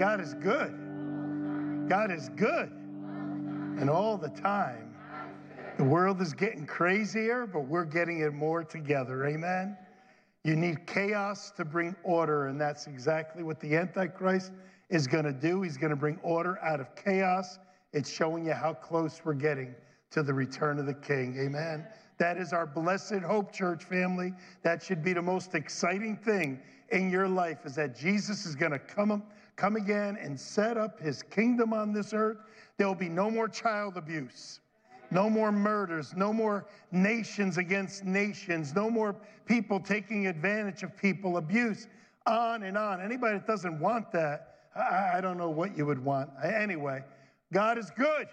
God is good. God is good. And all the time, the world is getting crazier, but we're getting it more together. Amen. You need chaos to bring order, and that's exactly what the Antichrist is going to do. He's going to bring order out of chaos. It's showing you how close we're getting to the return of the King. Amen. That is our blessed hope, church family. That should be the most exciting thing in your life is that Jesus is going to come, come again and set up his kingdom on this earth. There will be no more child abuse. No more murders, no more nations against nations, no more people taking advantage of people, abuse, on and on. Anybody that doesn't want that, I, I don't know what you would want. Anyway, God is good.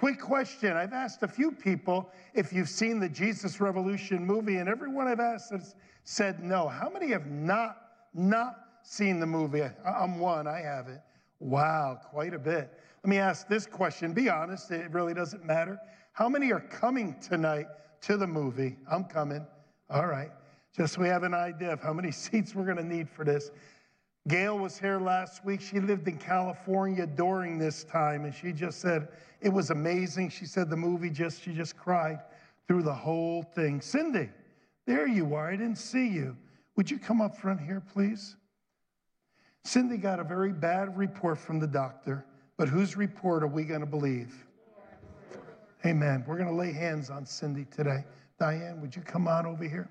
Quick question. I've asked a few people if you've seen the Jesus Revolution movie, and everyone I've asked has said no. How many have not, not seen the movie? I'm one, I have it. Wow, quite a bit. Let me ask this question. Be honest, it really doesn't matter. How many are coming tonight to the movie? I'm coming. All right. Just so we have an idea of how many seats we're going to need for this. Gail was here last week. She lived in California during this time, and she just said it was amazing. She said the movie just, she just cried through the whole thing. Cindy, there you are. I didn't see you. Would you come up front here, please? Cindy got a very bad report from the doctor. But whose report are we going to believe? Amen. We're going to lay hands on Cindy today. Diane, would you come on over here?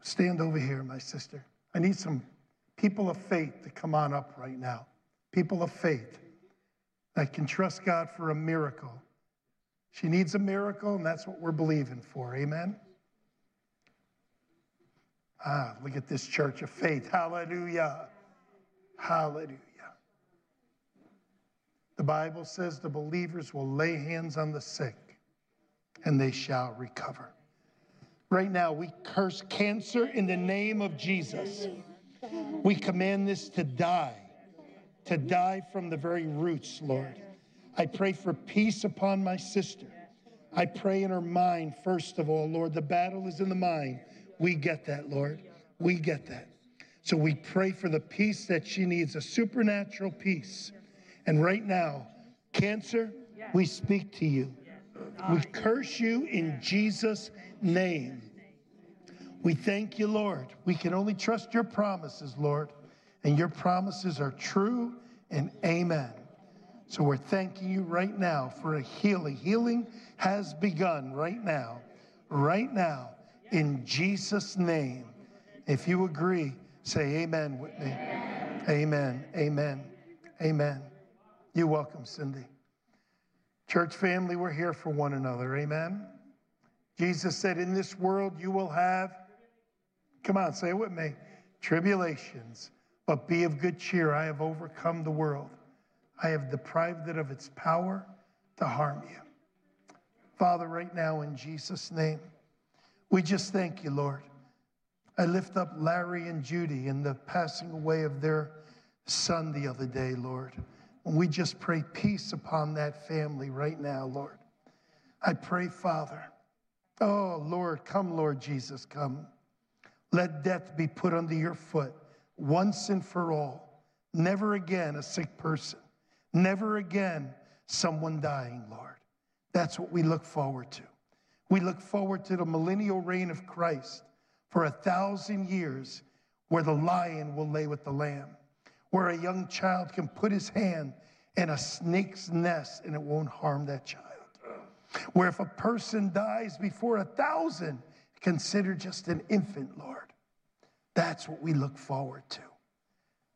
Stand over here, my sister. I need some people of faith to come on up right now. People of faith that can trust God for a miracle. She needs a miracle, and that's what we're believing for. Amen. Ah, look at this church of faith. Hallelujah. Hallelujah. The Bible says the believers will lay hands on the sick and they shall recover. Right now, we curse cancer in the name of Jesus. We command this to die, to die from the very roots, Lord. I pray for peace upon my sister. I pray in her mind, first of all, Lord. The battle is in the mind. We get that, Lord. We get that. So we pray for the peace that she needs, a supernatural peace and right now, cancer, we speak to you. We curse you in Jesus' name. We thank you, Lord. We can only trust your promises, Lord, and your promises are true and amen. So we're thanking you right now for a healing. Healing has begun right now, right now, in Jesus' name. If you agree, say amen with me. Amen. Amen. Amen. You're welcome, Cindy. Church family, we're here for one another. Amen. Jesus said, In this world you will have, come on, say it with me, tribulations, but be of good cheer. I have overcome the world. I have deprived it of its power to harm you. Father, right now in Jesus' name, we just thank you, Lord. I lift up Larry and Judy in the passing away of their son the other day, Lord. And we just pray peace upon that family right now, Lord. I pray, Father, oh, Lord, come, Lord Jesus, come. Let death be put under your foot once and for all. Never again a sick person. Never again someone dying, Lord. That's what we look forward to. We look forward to the millennial reign of Christ for a thousand years where the lion will lay with the lamb where a young child can put his hand in a snake's nest and it won't harm that child. Where if a person dies before a thousand, consider just an infant, Lord. That's what we look forward to.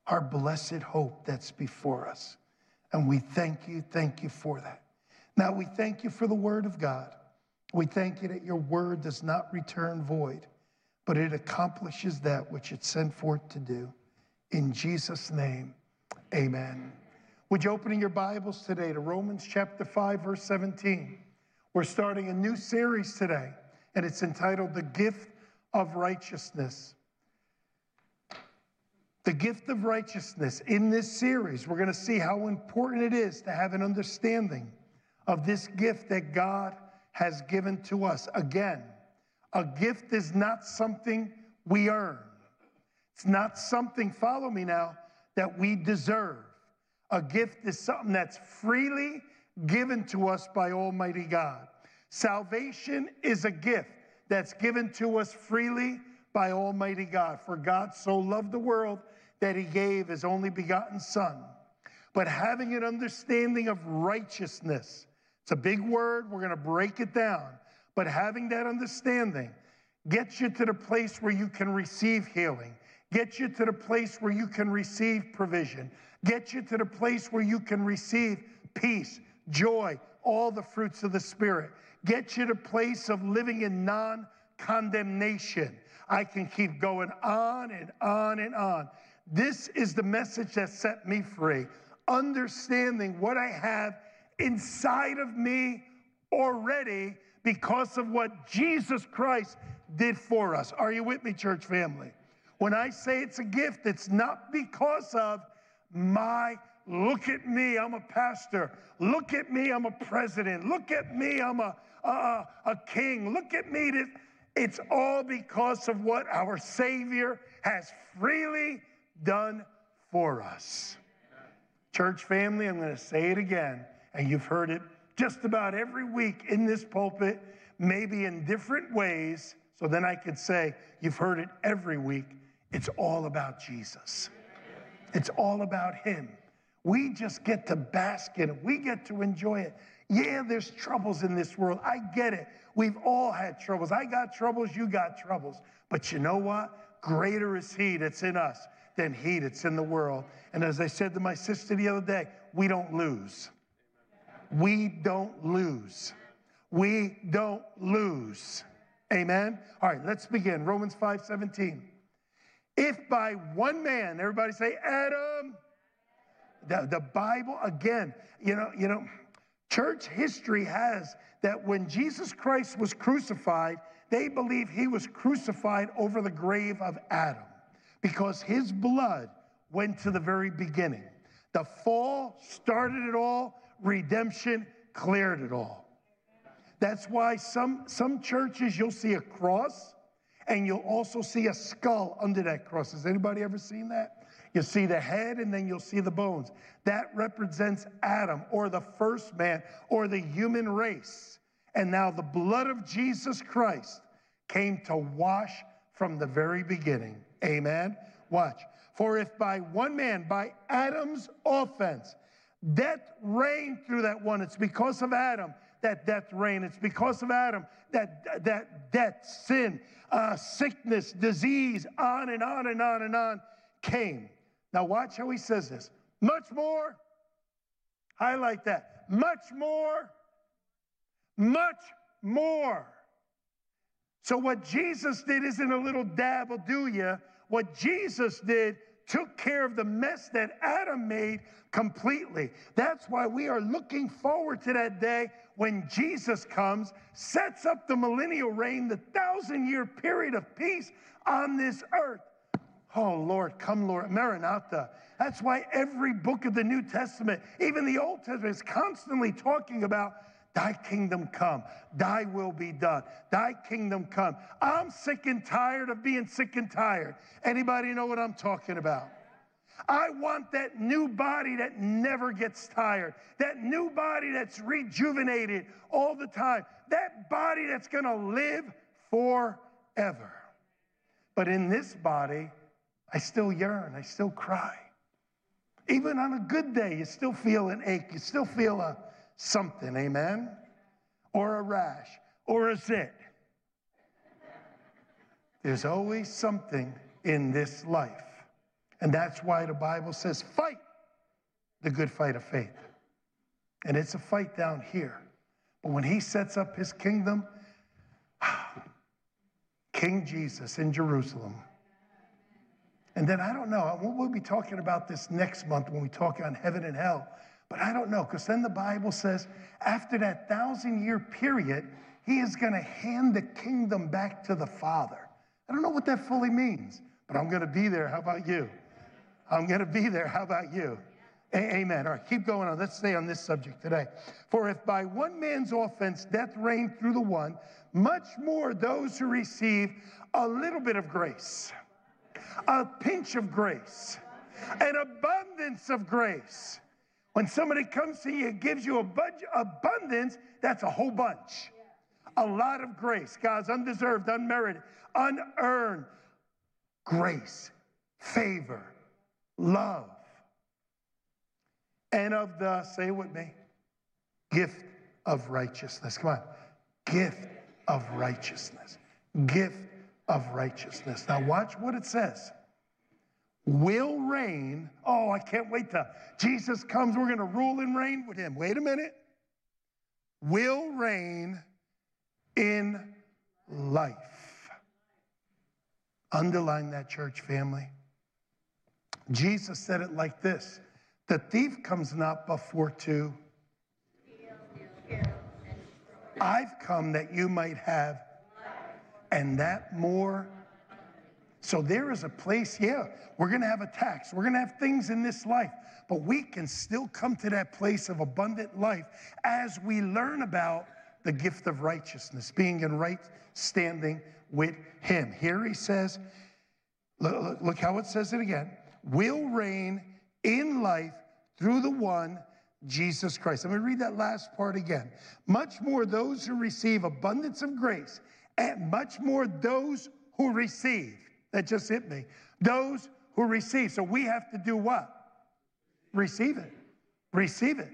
Our blessed hope that's before us. And we thank you, thank you for that. Now we thank you for the word of God. We thank you that your word does not return void, but it accomplishes that which it sent forth to do. In Jesus' name, amen. Would you open your Bibles today to Romans chapter 5, verse 17? We're starting a new series today, and it's entitled The Gift of Righteousness. The gift of righteousness. In this series, we're going to see how important it is to have an understanding of this gift that God has given to us. Again, a gift is not something we earn. It's not something, follow me now, that we deserve. A gift is something that's freely given to us by Almighty God. Salvation is a gift that's given to us freely by Almighty God. For God so loved the world that he gave his only begotten Son. But having an understanding of righteousness, it's a big word, we're going to break it down. But having that understanding gets you to the place where you can receive healing, gets you to the place where you can receive provision, gets you to the place where you can receive peace, joy, all the fruits of the Spirit, gets you to place of living in non condemnation. I can keep going on and on and on. This is the message that set me free. Understanding what I have inside of me already because of what Jesus Christ did for us. Are you with me, church family? When I say it's a gift, it's not because of my look at me, I'm a pastor. Look at me, I'm a president. Look at me, I'm a, a, a king. Look at me. It's all because of what our Savior has freely done for us. Church family, I'm going to say it again, and you've heard it just about every week in this pulpit, maybe in different ways. So then I could say, You've heard it every week. It's all about Jesus, it's all about Him. We just get to bask in it, we get to enjoy it. Yeah, there's troubles in this world. I get it. We've all had troubles. I got troubles, you got troubles. But you know what? Greater is He that's in us than He that's in the world. And as I said to my sister the other day, we don't lose. We don't lose. We don't lose. Amen. All right, let's begin. Romans 5 17. If by one man, everybody say Adam. The, the Bible, again, you know, you know, church history has that when Jesus Christ was crucified, they believe he was crucified over the grave of Adam because his blood went to the very beginning. The fall started it all, redemption cleared it all. That's why some, some churches you'll see a cross and you'll also see a skull under that cross. Has anybody ever seen that? You see the head and then you'll see the bones. That represents Adam or the first man or the human race. And now the blood of Jesus Christ came to wash from the very beginning. Amen. Watch. For if by one man, by Adam's offense, death reigned through that one, it's because of Adam that death reigned. It's because of Adam that, that death, sin, uh, sickness, disease, on and on and on and on came. Now, watch how he says this. Much more, highlight that. Much more, much more. So, what Jesus did isn't a little dab will do you. What Jesus did took care of the mess that Adam made completely. That's why we are looking forward to that day when Jesus comes, sets up the millennial reign, the thousand year period of peace on this earth. Oh, Lord, come, Lord. Maranatha. That's why every book of the New Testament, even the Old Testament, is constantly talking about Thy kingdom come, thy will be done, thy kingdom come. I'm sick and tired of being sick and tired. Anybody know what I'm talking about? I want that new body that never gets tired, that new body that's rejuvenated all the time, that body that's going to live forever. But in this body, I still yearn, I still cry. Even on a good day, you still feel an ache, you still feel a something, amen? Or a rash, or a zit. There's always something in this life. And that's why the Bible says, fight the good fight of faith. And it's a fight down here. But when he sets up his kingdom, King Jesus in Jerusalem. And then I don't know, we'll be talking about this next month when we talk on heaven and hell. But I don't know, because then the Bible says after that thousand year period, he is going to hand the kingdom back to the Father. I don't know what that fully means, but I'm going to be there. How about you? I'm going to be there. How about you? A- amen. All right, keep going on. Let's stay on this subject today. For if by one man's offense death reigned through the one, much more those who receive a little bit of grace, a pinch of grace, An abundance of grace. When somebody comes to you and gives you a bunch, abundance, that's a whole bunch. A lot of grace. God's undeserved, unmerited, unearned grace, favor, love. And of the, say it with me, gift of righteousness. Come on. Gift of righteousness. Gift of righteousness. Now, watch what it says will reign. Oh, I can't wait till Jesus comes. We're going to rule and reign with him. Wait a minute. Will reign in life. Underline that, church family. Jesus said it like this The thief comes not before to. I've come that you might have, and that more so there is a place, yeah, we're going to have attacks. We're going to have things in this life, but we can still come to that place of abundant life as we learn about the gift of righteousness, being in right standing with Him. Here he says, look, look how it says it again will reign in life through the one Jesus Christ. Let me read that last part again. Much more those who receive abundance of grace, and much more those who receive that just hit me. Those who receive. So we have to do what? Receive it. Receive it.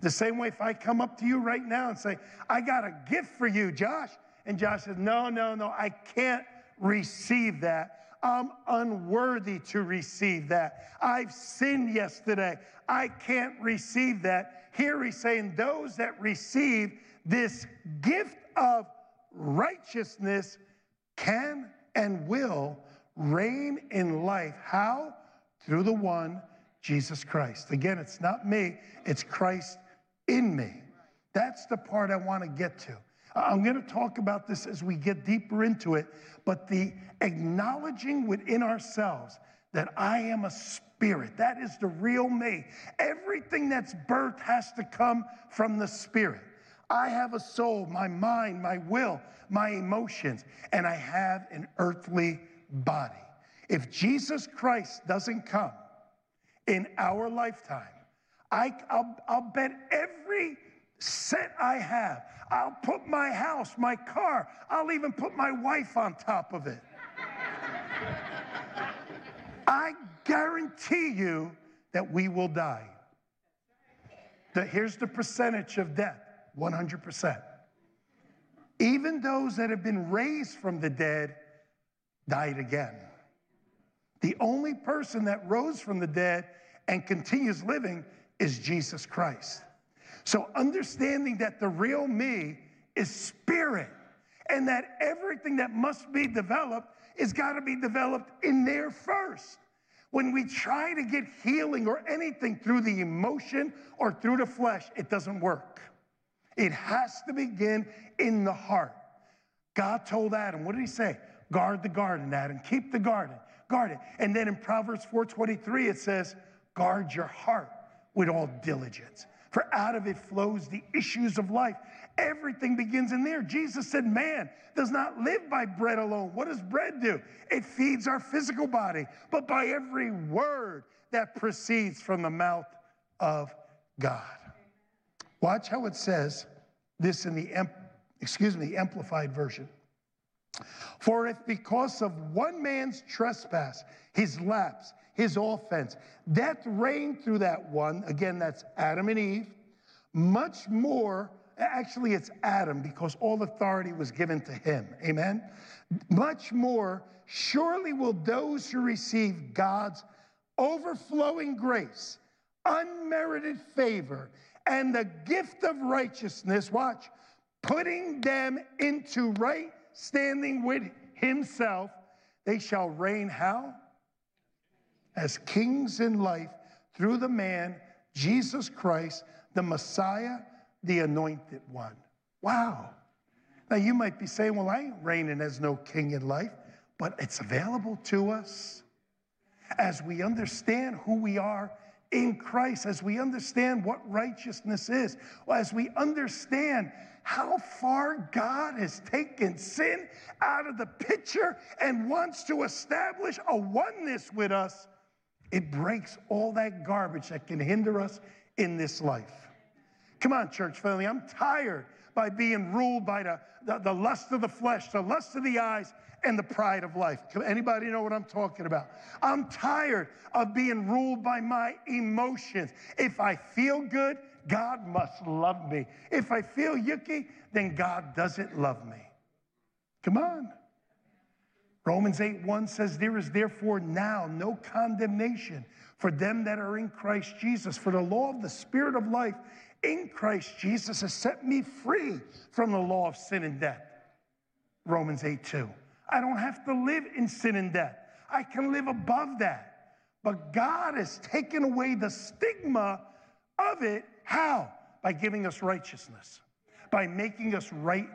The same way if I come up to you right now and say, I got a gift for you, Josh. And Josh says, No, no, no, I can't receive that. I'm unworthy to receive that. I've sinned yesterday. I can't receive that. Here he's saying, Those that receive this gift of righteousness can and will reign in life. How? Through the one, Jesus Christ. Again, it's not me, it's Christ in me. That's the part I want to get to. I'm going to talk about this as we get deeper into it, but the acknowledging within ourselves that I am a spirit, that is the real me. Everything that's birthed has to come from the spirit. I have a soul, my mind, my will, my emotions, and I have an earthly body. If Jesus Christ doesn't come in our lifetime, I, will I'll bet every cent I have, I'll put my house, my car, I'll even put my wife on top of it. I guarantee you that we will die. The, here's the percentage of death 100%. Even those that have been raised from the dead died again. The only person that rose from the dead and continues living is Jesus Christ. So, understanding that the real me is spirit and that everything that must be developed is got to be developed in there first. When we try to get healing or anything through the emotion or through the flesh, it doesn't work. It has to begin in the heart. God told Adam, what did he say? Guard the garden, Adam. Keep the garden. Guard it. And then in Proverbs 4:23 it says, guard your heart with all diligence. For out of it flows the issues of life. Everything begins in there. Jesus said, Man does not live by bread alone. What does bread do? It feeds our physical body, but by every word that proceeds from the mouth of God. Watch how it says this in the, excuse me, the amplified version. For if because of one man's trespass, his lapse, his offense, death reigned through that one, again, that's Adam and Eve, much more, actually, it's Adam because all authority was given to him. Amen? Much more, surely will those who receive God's overflowing grace, unmerited favor, and the gift of righteousness, watch, putting them into right standing with himself, they shall reign how? As kings in life through the man, Jesus Christ, the Messiah, the anointed one. Wow. Now you might be saying, well, I ain't reigning as no king in life, but it's available to us as we understand who we are in Christ, as we understand what righteousness is, as we understand how far God has taken sin out of the picture and wants to establish a oneness with us, It breaks all that garbage that can hinder us in this life. Come on, church family. I'm tired by being ruled by the, the, the, lust of the flesh, the lust of the eyes, and the pride of life. Anybody know what I'm talking about? I'm tired of being ruled by my emotions. If I feel good, God must love me. If I feel yucky, then God doesn't love me. Come on. Romans 8 1 says, There is therefore now no condemnation for them that are in Christ Jesus. For the law of the Spirit of life in Christ Jesus has set me free from the law of sin and death. Romans 8 2. I don't have to live in sin and death. I can live above that. But God has taken away the stigma of it. How? By giving us righteousness, by making us right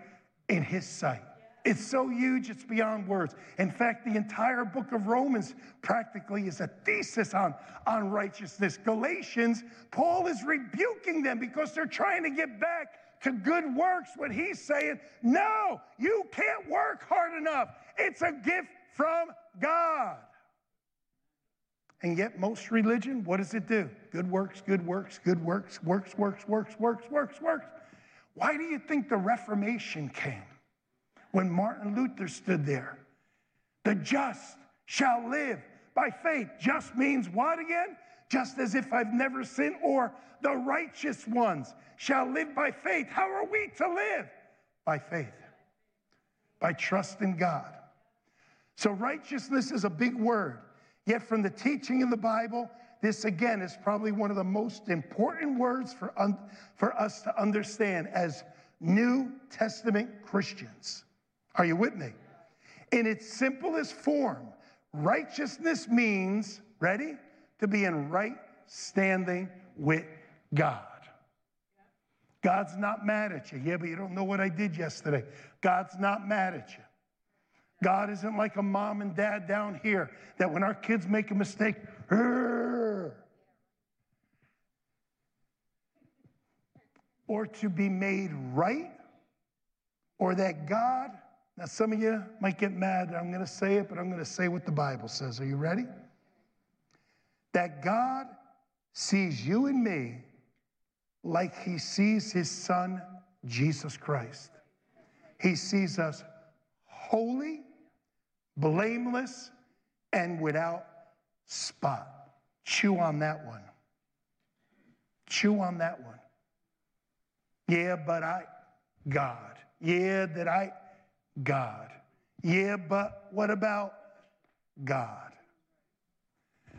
in His sight. It's so huge, it's beyond words. In fact, the entire book of Romans practically is a thesis on, on righteousness. Galatians, Paul is rebuking them because they're trying to get back to good works when he's saying, No, you can't work hard enough. It's a gift from God. And yet, most religion, what does it do? Good works, good works, good works, works, works, works, works, works, works. Why do you think the Reformation came? When Martin Luther stood there, the just shall live by faith. Just means what again? Just as if I've never sinned, or the righteous ones shall live by faith. How are we to live? By faith, by trust in God. So, righteousness is a big word. Yet, from the teaching in the Bible, this again is probably one of the most important words for, un- for us to understand as New Testament Christians. Are you with me? In its simplest form, righteousness means, ready? To be in right standing with God. God's not mad at you. Yeah, but you don't know what I did yesterday. God's not mad at you. God isn't like a mom and dad down here that when our kids make a mistake, or to be made right, or that God, now some of you might get mad I'm going to say it, but I'm going to say what the Bible says. Are you ready? That God sees you and me like he sees his son, Jesus Christ. He sees us holy, blameless, and without spot. Chew on that one. Chew on that one. Yeah, but I, God. Yeah, that I, God. Yeah, but what about God?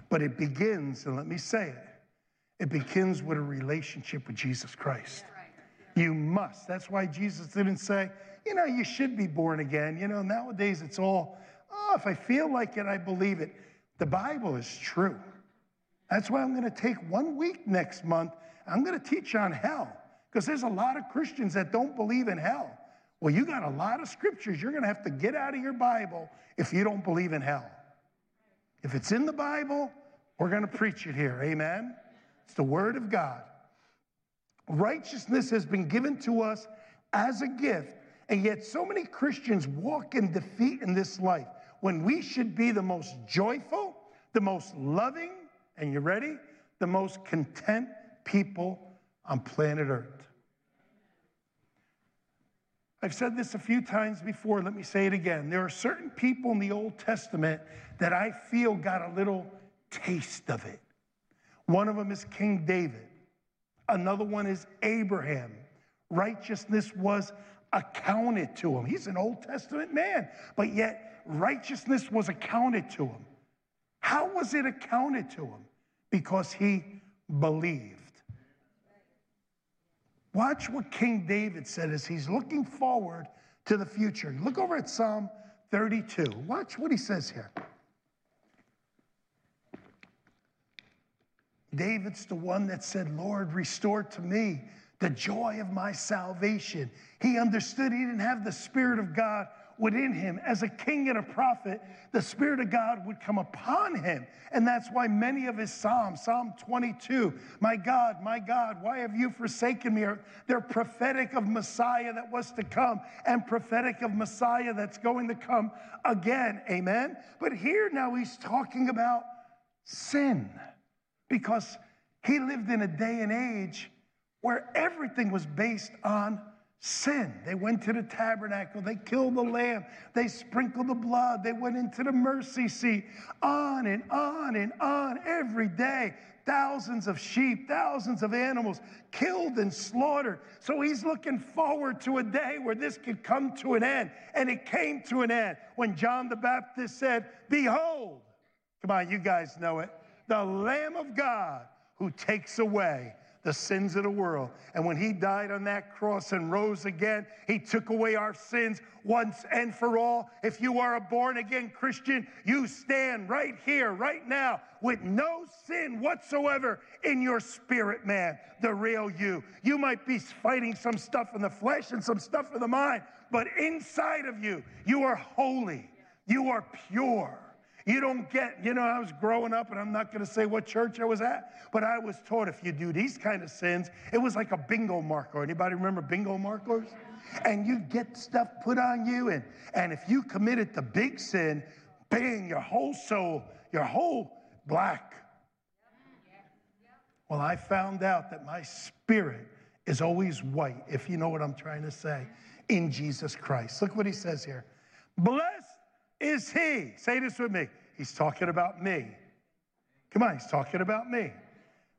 But it begins, and let me say it, it begins with a relationship with Jesus Christ. You must. That's why Jesus didn't say, you know, you should be born again. You know, nowadays it's all, oh, if I feel like it, I believe it. The Bible is true. That's why I'm going to take one week next month. I'm going to teach on hell because there's a lot of Christians that don't believe in hell. Well, you got a lot of scriptures you're going to have to get out of your Bible if you don't believe in hell. If it's in the Bible, we're going to preach it here. Amen. It's the Word of God. Righteousness has been given to us as a gift, and yet so many Christians walk in defeat in this life when we should be the most joyful, the most loving, and you ready? The most content people on planet Earth. I've said this a few times before, let me say it again. There are certain people in the Old Testament that I feel got a little taste of it. One of them is King David. Another one is Abraham. Righteousness was accounted to him. He's an Old Testament man, but yet righteousness was accounted to him. How was it accounted to him? Because he believed. Watch what King David said as he's looking forward to the future. Look over at Psalm 32. Watch what he says here. David's the one that said, Lord, restore to me the joy of my salvation. He understood he didn't have the Spirit of God within him. As a king and a prophet, the Spirit of God would come upon him. And that's why many of his Psalms, Psalm 22, my God, my God, why have you forsaken me? They're prophetic of Messiah that was to come and prophetic of Messiah that's going to come again. Amen. But here now he's talking about sin because he lived in a day and age where everything was based on sin. They went to the tabernacle, they killed the lamb, they sprinkled the blood, they went into the mercy seat, on and on and on every day. Thousands of sheep, thousands of animals killed and slaughtered. So he's looking forward to a day where this could come to an end. And it came to an end when John the Baptist said, Behold, come on, you guys know it, the Lamb of God who takes away the sins of the world. And when he died on that cross and rose again, he took away our sins once and for all. If you are a born again Christian, you stand right here, right now, with no sin whatsoever in your spirit, man, the real you. You might be fighting some stuff in the flesh and some stuff in the mind, but inside of you, you are holy, you are pure. You don't get, you know, I was growing up, and I'm not going to say what church I was at, but I was taught if you do these kind of sins, it was like a bingo marker. Anybody remember bingo markers? And you get stuff put on you, and, and if you committed the big sin, bang, your whole soul, your whole black. Well, I found out that my spirit is always white, if you know what I'm trying to say, in Jesus Christ. Look what he says here. Blessed is he. Say this with me. He's talking about me. Come on, he's talking about me.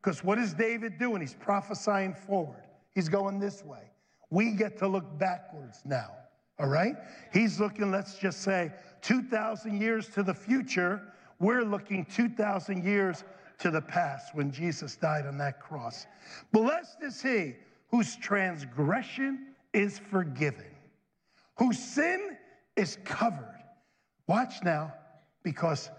Because what is David doing? He's prophesying forward. He's going this way. We get to look backwards now, all right? He's looking, let's just say, 2,000 years to the future. We're looking 2,000 years to the past when Jesus died on that cross. Blessed is he whose transgression is forgiven, whose sin is covered. Watch now, because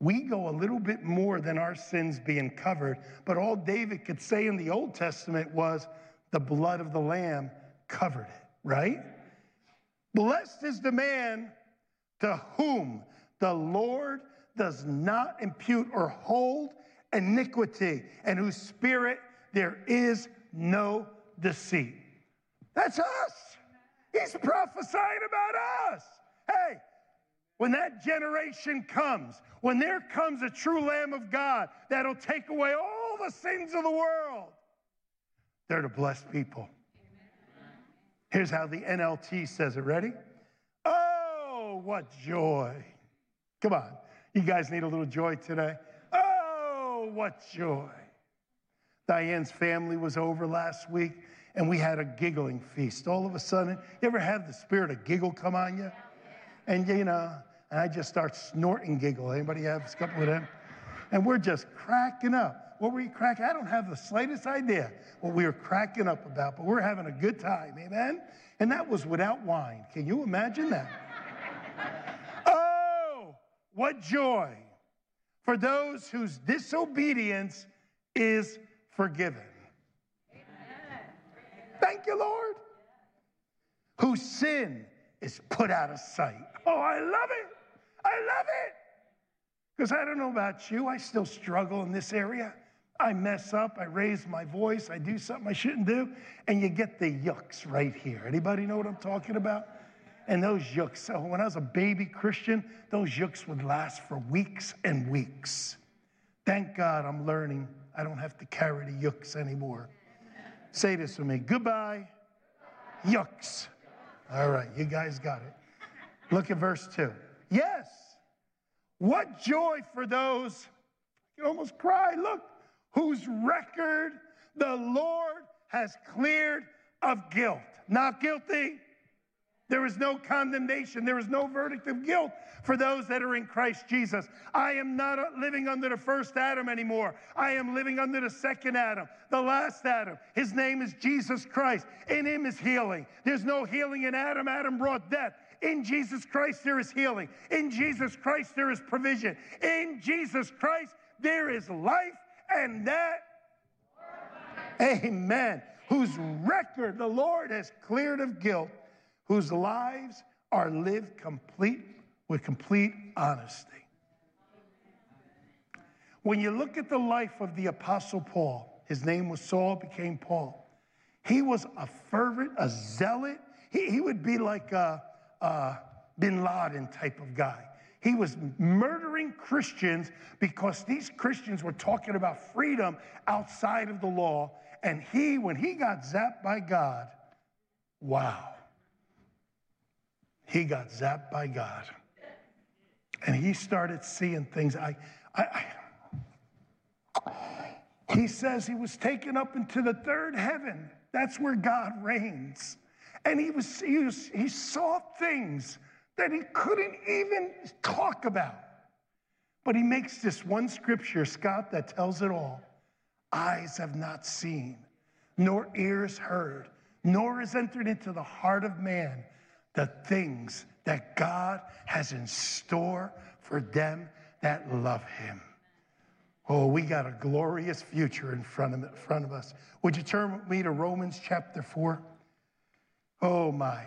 we go a little bit more than our sins being covered. But all David could say in the Old Testament was, the blood of the Lamb covered it, right? Blessed is the man to whom the Lord does not impute or hold iniquity, and whose spirit there is no deceit. That's us. He's prophesying about us. Hey, when that generation comes, when there comes a true Lamb of God that'll take away all the sins of the world, they're the blessed people. Here's how the NLT says it. Ready? Oh, what joy. Come on. You guys need a little joy today. Oh, what joy. Diane's family was over last week and we had a giggling feast. All of a sudden, you ever have the spirit of giggle come on you? And, you know, and I just start snorting giggle. Anybody have a couple of them? And we're just cracking up. What were you cracking? I don't have the slightest idea what we were cracking up about, but we're having a good time. Amen? And that was without wine. Can you imagine that? oh, what joy for those whose disobedience is forgiven. Thank you, Lord. Whose sin is put out of sight. Oh, I love it. I love it. Because I don't know about you, I still struggle in this area. I mess up, I raise my voice, I do something I shouldn't do, and you get the yucks right here. Anybody know what I'm talking about? And those yucks, so when I was a baby Christian, those yucks would last for weeks and weeks. Thank God I'm learning I don't have to carry the yucks anymore. Say this with me goodbye, yucks. All right, you guys got it. Look at verse 2. Yes, what joy for those, you almost cry, look, whose record the Lord has cleared of guilt. Not guilty. There is no condemnation. There is no verdict of guilt for those that are in Christ Jesus. I am not uh, living under the first Adam anymore. I am living under the second Adam, the last Adam. His name is Jesus Christ. In him is healing. There's no healing in Adam. Adam brought death. In Jesus Christ, there is healing. In Jesus Christ, there is provision. In Jesus Christ, there is life, and that, amen, whose record the Lord has cleared of guilt, whose lives are lived complete with complete honesty. When you look at the life of the Apostle Paul, his name was Saul, became Paul. He was a fervent, a zealot. He, he would be like a, uh, bin Laden type of guy. He was murdering Christians because these Christians were talking about freedom outside of the law. And he, when he got zapped by God, wow, he got zapped by God. And he started seeing things. I, I, I, he says he was taken up into the third heaven. That's where God reigns. And he, was, he, was, he saw things that he couldn't even talk about. But he makes this one scripture, Scott, that tells it all. Eyes have not seen, nor ears heard, nor has entered into the heart of man the things that God has in store for them that love him. Oh, we got a glorious future in front of, front of us. Would you turn with me to Romans chapter 4? Oh, my.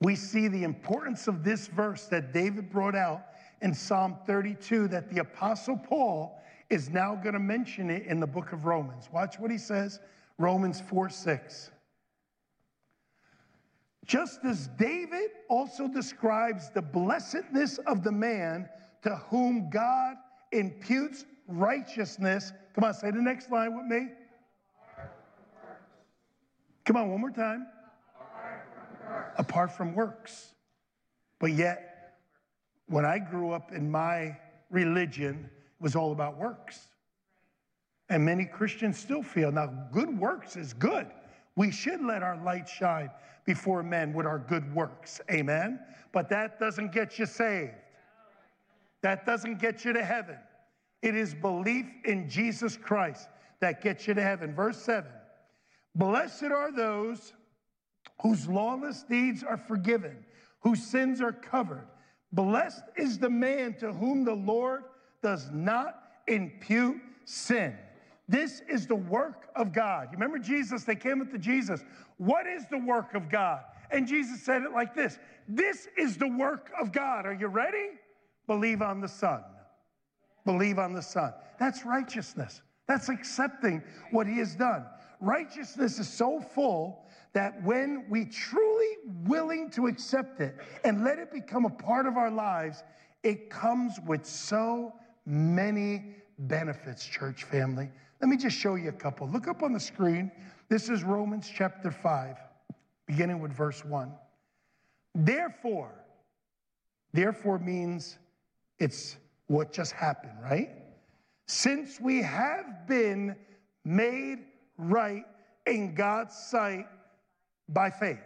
We see the importance of this verse that David brought out in Psalm 32 that the Apostle Paul is now going to mention it in the book of Romans. Watch what he says Romans 4 6. Just as David also describes the blessedness of the man to whom God imputes righteousness. Come on, say the next line with me. Come on, one more time. Apart from works. But yet, when I grew up in my religion, it was all about works. And many Christians still feel now, good works is good. We should let our light shine before men with our good works. Amen. But that doesn't get you saved. That doesn't get you to heaven. It is belief in Jesus Christ that gets you to heaven. Verse 7 Blessed are those whose lawless deeds are forgiven, whose sins are covered. Blessed is the man to whom the Lord does not impute sin. This is the work of God. You remember Jesus? They came up to Jesus. What is the work of God? And Jesus said it like this This is the work of God. Are you ready? Believe on the Son. Believe on the Son. That's righteousness. That's accepting what He has done. Righteousness is so full that when we truly willing to accept it and let it become a part of our lives, it comes with so many benefits, church family. Let me just show you a couple. Look up on the screen. This is Romans chapter 5, beginning with verse 1. Therefore, therefore means it's what just happened, right? Since we have been made right in God's sight by faith.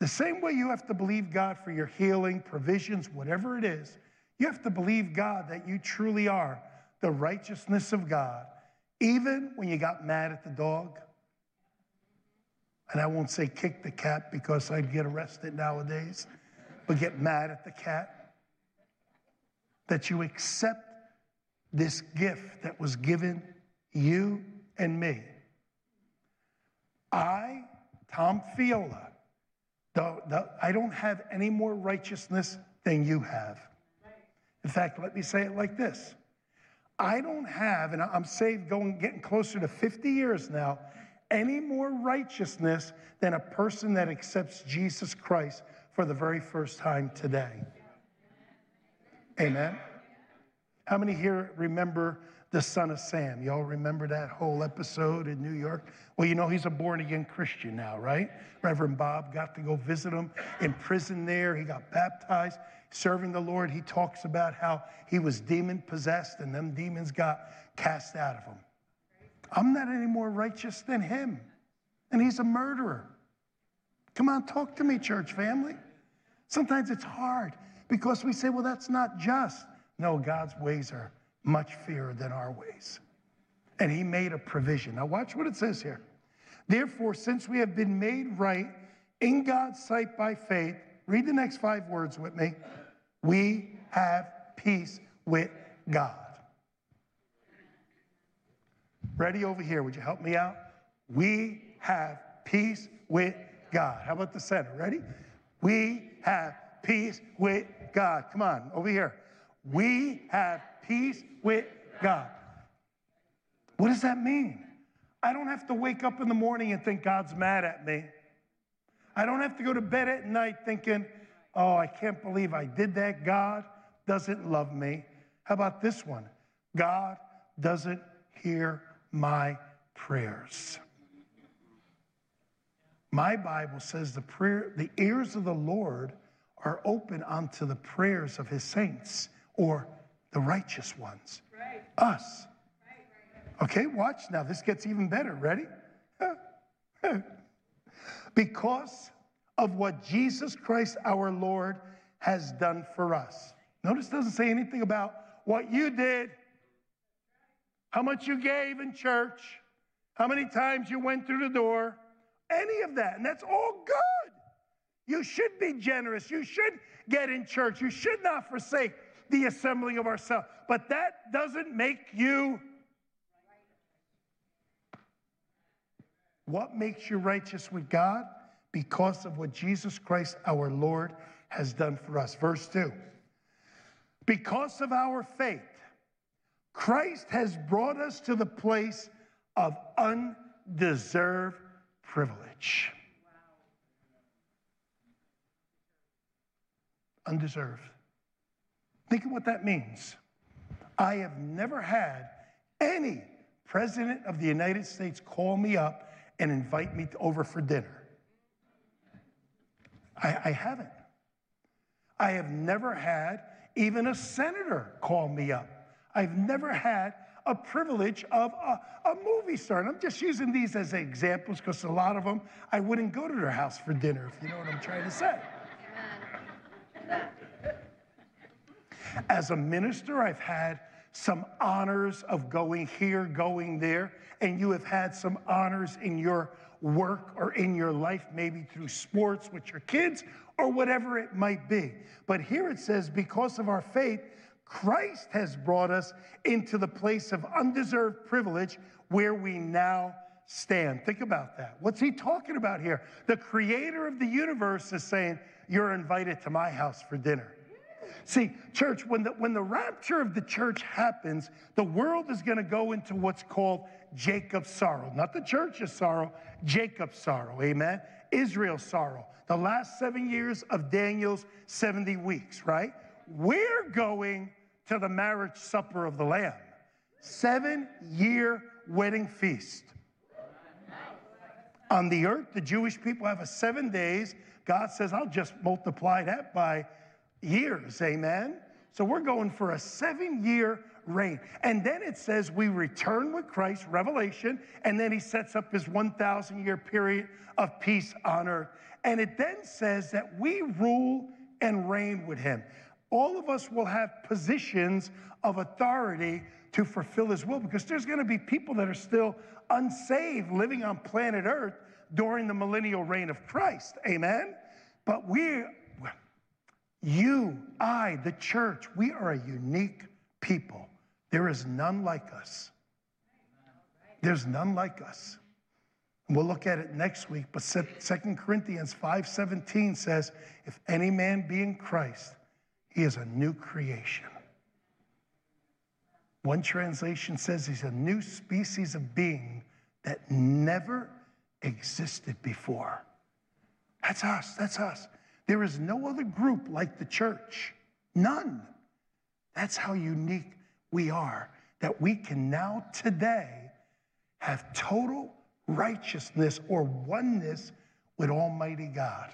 The same way you have to believe God for your healing, provisions, whatever it is, you have to believe God that you truly are the righteousness of God, even when you got mad at the dog. And I won't say kick the cat because I'd get arrested nowadays, but get mad at the cat. That you accept this gift that was given you and me. I, Tom Feola, the, the, I don't have any more righteousness than you have. In fact, let me say it like this I don't have, and I'm saved going, getting closer to 50 years now, any more righteousness than a person that accepts Jesus Christ for the very first time today. Amen. How many here remember the son of Sam? Y'all remember that whole episode in New York? Well, you know, he's a born again Christian now, right? Reverend Bob got to go visit him in prison there. He got baptized serving the Lord, he talks about how he was demon possessed and them demons got cast out of him. I'm not any more righteous than him, and he's a murderer. Come on, talk to me, church family. Sometimes it's hard because we say, well, that's not just. No, God's ways are much fairer than our ways. And he made a provision. Now, watch what it says here. Therefore, since we have been made right in God's sight by faith, read the next five words with me. We have peace with God. Ready over here? Would you help me out? We have peace with God. How about the center? Ready? We have peace with God. Come on, over here. We have peace with God. What does that mean? I don't have to wake up in the morning and think God's mad at me. I don't have to go to bed at night thinking, Oh, I can't believe I did that. God doesn't love me. How about this one? God doesn't hear my prayers. My Bible says the prayer, the ears of the Lord are open unto the prayers of his saints or the righteous ones. Right. Us. Okay, watch now. This gets even better. Ready? because of what Jesus Christ our Lord has done for us. Notice doesn't say anything about what you did, how much you gave in church, how many times you went through the door, any of that. And that's all good. You should be generous. You should get in church. You should not forsake the assembling of ourselves. But that doesn't make you. What makes you righteous with God? because of what Jesus Christ our Lord has done for us. Verse 2 Because of our faith, Christ has brought us to the place of undeserved privilege. Undeserved. Think of what that means. I have never had any president of the United States call me up and invite me over for dinner. I, I haven't. I have never had even a senator call me up. I've never had a privilege of a, a movie star. And I'm just using these as examples because a lot of them, I wouldn't go to their house for dinner, if you know what I'm trying to say. As a minister, I've had some honors of going here, going there, and you have had some honors in your work or in your life, maybe through sports with your kids or whatever it might be. But here it says, because of our faith, Christ has brought us into the place of undeserved privilege where we now stand. Think about that. What's he talking about here? The creator of the universe is saying, You're invited to my house for dinner. See, church, when the, when the rapture of the church happens, the world is going to go into what's called Jacob's sorrow. Not the church's sorrow, Jacob's sorrow. Amen. Israel's sorrow. The last seven years of Daniel's 70 weeks, right? We're going to the marriage supper of the Lamb. Seven year wedding feast. On the earth, the Jewish people have a seven days. God says, I'll just multiply that by years. Amen. So we're going for a seven year reign. And then it says we return with Christ, Revelation, and then he sets up his 1,000 year period of peace on earth. And it then says that we rule and reign with him. All of us will have positions of authority to fulfill his will because there's going to be people that are still unsaved living on planet earth during the millennial reign of Christ. Amen. But we, you, I, the church, we are a unique people. There is none like us. There's none like us. We'll look at it next week, but 2 Corinthians 5:17 says, if any man be in Christ, he is a new creation. One translation says he's a new species of being that never existed before. That's us. That's us. There is no other group like the church. None. That's how unique we are, that we can now today have total righteousness or oneness with Almighty God.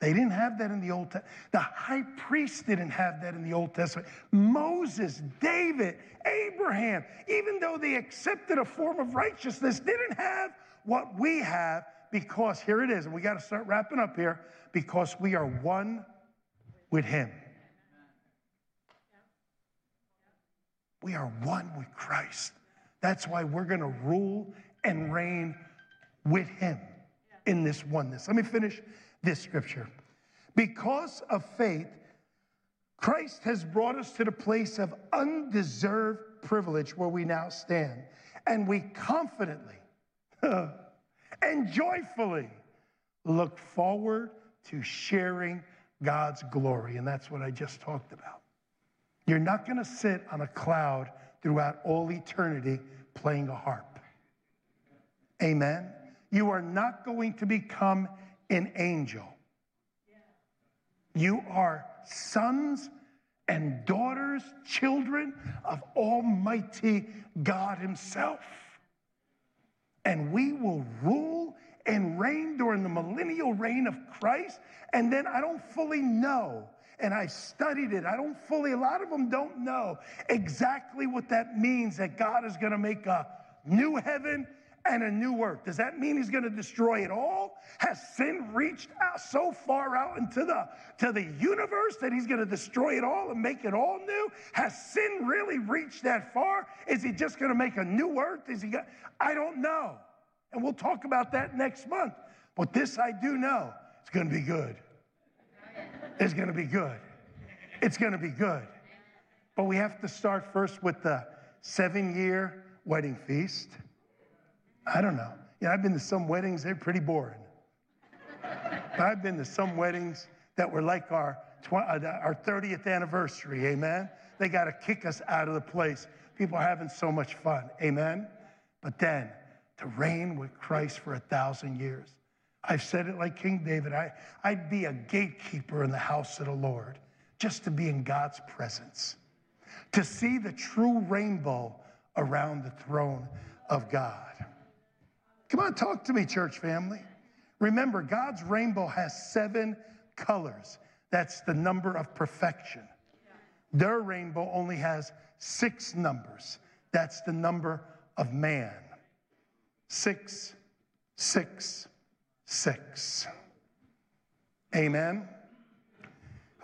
They didn't have that in the Old Testament. The high priest didn't have that in the Old Testament. Moses, David, Abraham, even though they accepted a form of righteousness, didn't have what we have because here it is, and we got to start wrapping up here because we are one with Him. We are one with Christ. That's why we're going to rule and reign with him in this oneness. Let me finish this scripture. Because of faith, Christ has brought us to the place of undeserved privilege where we now stand. And we confidently and joyfully look forward to sharing God's glory. And that's what I just talked about. You're not going to sit on a cloud throughout all eternity playing a harp. Amen. You are not going to become an angel. You are sons and daughters, children of Almighty God Himself. And we will rule and reign during the millennial reign of Christ. And then I don't fully know, and I studied it. I don't fully, a lot of them don't know exactly what that means that God is going to make a new heaven and a new earth. Does that mean he's going to destroy it all? Has sin reached out so far out into the to the universe that he's going to destroy it all and make it all new? Has sin really reached that far? Is he just going to make a new earth? Is he got I don't know. And we'll talk about that next month. But this I do know, it's going to be good. It's going to be good. It's going to be good. But we have to start first with the 7-year wedding feast. I don't know. Yeah, I've been to some weddings, they're pretty boring. but I've been to some weddings that were like our, uh, our 30th anniversary, amen? They got to kick us out of the place. People are having so much fun, amen? But then to reign with Christ for a thousand years. I've said it like King David I, I'd be a gatekeeper in the house of the Lord just to be in God's presence, to see the true rainbow around the throne of God. Come on, talk to me, church family. Remember, God's rainbow has seven colors. That's the number of perfection. Their rainbow only has six numbers. That's the number of man. Six, six, six. Amen.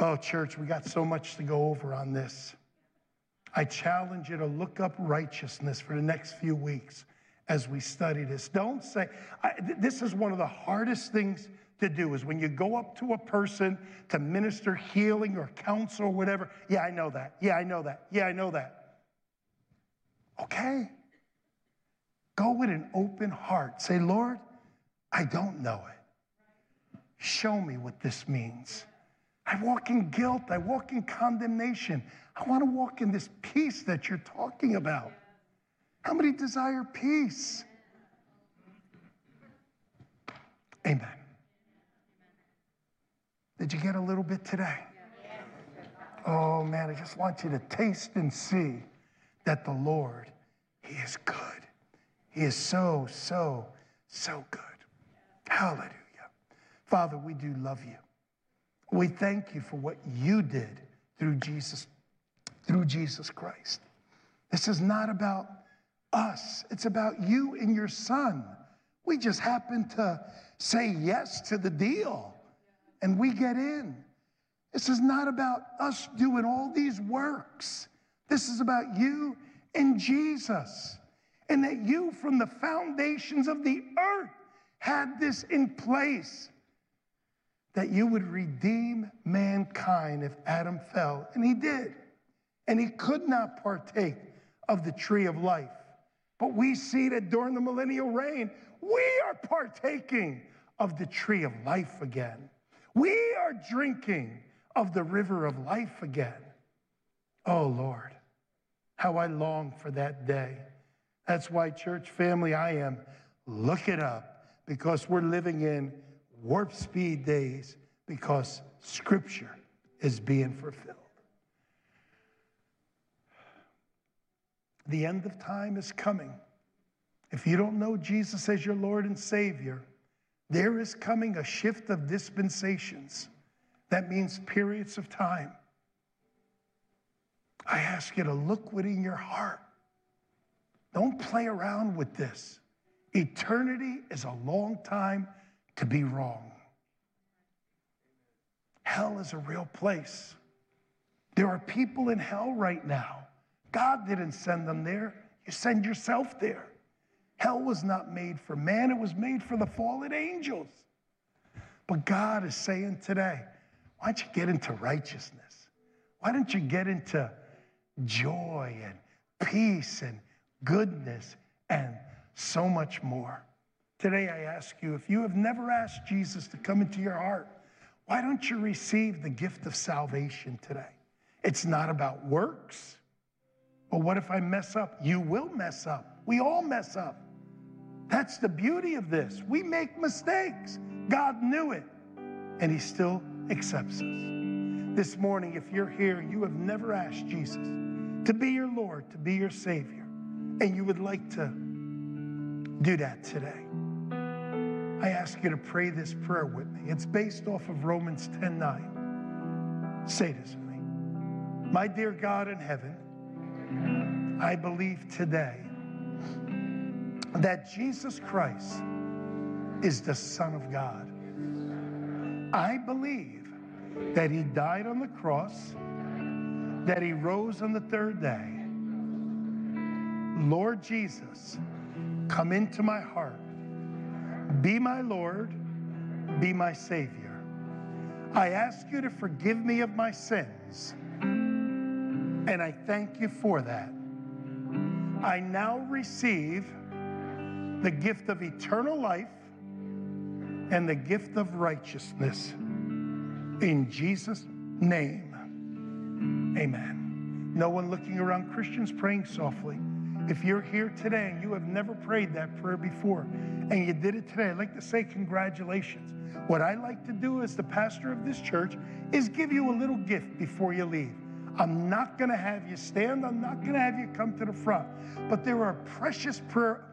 Oh, church, we got so much to go over on this. I challenge you to look up righteousness for the next few weeks as we study this. Don't say, I, this is one of the hardest things to do is when you go up to a person to minister healing or counsel or whatever. Yeah, I know that. Yeah, I know that. Yeah, I know that. Okay. Go with an open heart. Say, Lord, I don't know it. Show me what this means. I walk in guilt. I walk in condemnation. I want to walk in this peace that you're talking about. How many desire peace? Amen. Did you get a little bit today? Oh man, I just want you to taste and see that the Lord, He is good. He is so, so, so good. Hallelujah. Father, we do love you. We thank you for what you did through Jesus, through Jesus Christ. This is not about us. It's about you and your son. We just happen to say yes to the deal and we get in. This is not about us doing all these works. This is about you and Jesus. And that you, from the foundations of the earth, had this in place. That you would redeem mankind if Adam fell. And he did. And he could not partake of the tree of life. But we see that during the millennial reign, we are partaking of the tree of life again. We are drinking of the river of life again. Oh Lord, how I long for that day. That's why, church family, I am look it up because we're living in warp speed days because scripture is being fulfilled. The end of time is coming. If you don't know Jesus as your Lord and Savior, there is coming a shift of dispensations. That means periods of time. I ask you to look within your heart. Don't play around with this. Eternity is a long time to be wrong. Hell is a real place. There are people in hell right now God didn't send them there. You send yourself there. Hell was not made for man, it was made for the fallen angels. But God is saying today, why don't you get into righteousness? Why don't you get into joy and peace and goodness and so much more? Today, I ask you if you have never asked Jesus to come into your heart, why don't you receive the gift of salvation today? It's not about works. But what if I mess up? You will mess up. We all mess up. That's the beauty of this. We make mistakes. God knew it, and He still accepts us. this morning, if you're here, you have never asked Jesus to be your Lord, to be your Savior, and you would like to do that today, I ask you to pray this prayer with me. It's based off of Romans 10 9. Say this with me. My dear God in heaven, I believe today that Jesus Christ is the Son of God. I believe that He died on the cross, that He rose on the third day. Lord Jesus, come into my heart. Be my Lord, be my Savior. I ask you to forgive me of my sins, and I thank you for that. I now receive the gift of eternal life and the gift of righteousness. In Jesus' name, amen. No one looking around, Christians praying softly. If you're here today and you have never prayed that prayer before and you did it today, I'd like to say congratulations. What I like to do as the pastor of this church is give you a little gift before you leave. I'm not going to have you stand. I'm not going to have you come to the front. But there are precious prayer,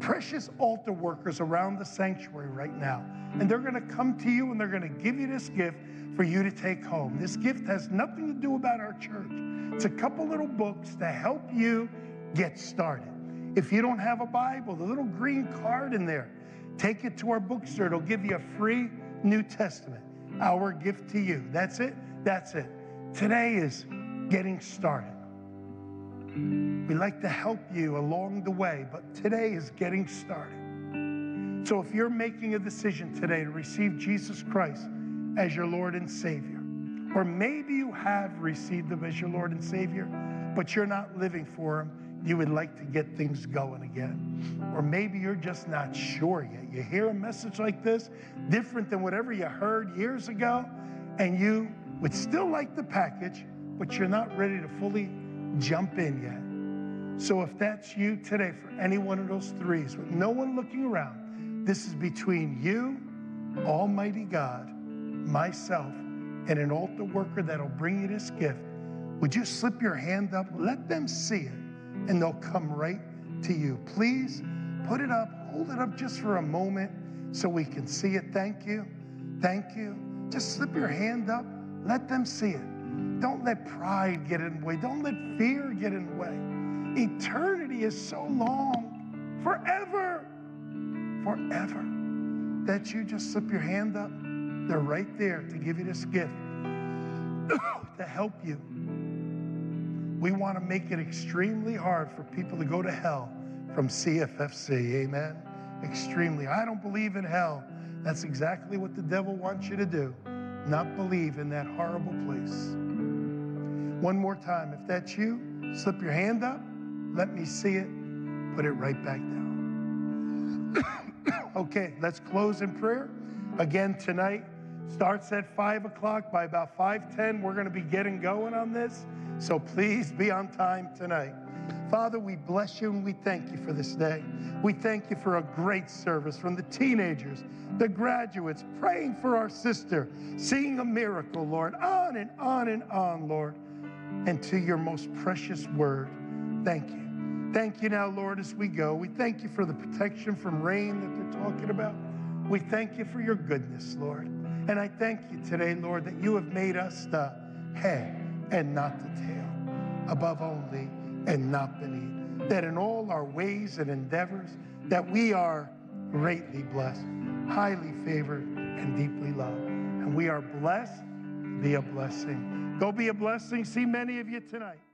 precious altar workers around the sanctuary right now. And they're going to come to you and they're going to give you this gift for you to take home. This gift has nothing to do about our church. It's a couple little books to help you get started. If you don't have a Bible, the little green card in there, take it to our bookstore. It'll give you a free New Testament. Our gift to you. That's it. That's it. Today is getting started. We like to help you along the way, but today is getting started. So if you're making a decision today to receive Jesus Christ as your Lord and Savior, or maybe you have received Him as your Lord and Savior, but you're not living for Him, you would like to get things going again. Or maybe you're just not sure yet. You hear a message like this, different than whatever you heard years ago, and you would still like the package, but you're not ready to fully jump in yet. So if that's you today, for any one of those threes, with no one looking around, this is between you, Almighty God, myself, and an altar worker that'll bring you this gift. Would you slip your hand up? Let them see it, and they'll come right to you. Please put it up, hold it up just for a moment so we can see it. Thank you. Thank you. Just slip your hand up, let them see it. Don't let pride get in the way, don't let fear get in the way. Eternity is so long, forever, forever, that you just slip your hand up. They're right there to give you this gift to help you. We want to make it extremely hard for people to go to hell from CFFC. Amen. Extremely. I don't believe in hell. That's exactly what the devil wants you to do. Not believe in that horrible place. One more time. If that's you, slip your hand up. Let me see it. Put it right back down. okay, let's close in prayer. Again, tonight starts at 5 o'clock. By about 5.10, we're going to be getting going on this. So please be on time tonight. Father, we bless you and we thank you for this day. We thank you for a great service from the teenagers, the graduates, praying for our sister, seeing a miracle, Lord, on and on and on, Lord, and to your most precious word. Thank you. Thank you now, Lord, as we go. We thank you for the protection from rain that they're talking about. We thank you for your goodness, Lord. And I thank you today, Lord, that you have made us the head and not the tail, above only and not beneath. That in all our ways and endeavors, that we are greatly blessed, highly favored, and deeply loved. And we are blessed, to be a blessing. Go be a blessing. See many of you tonight.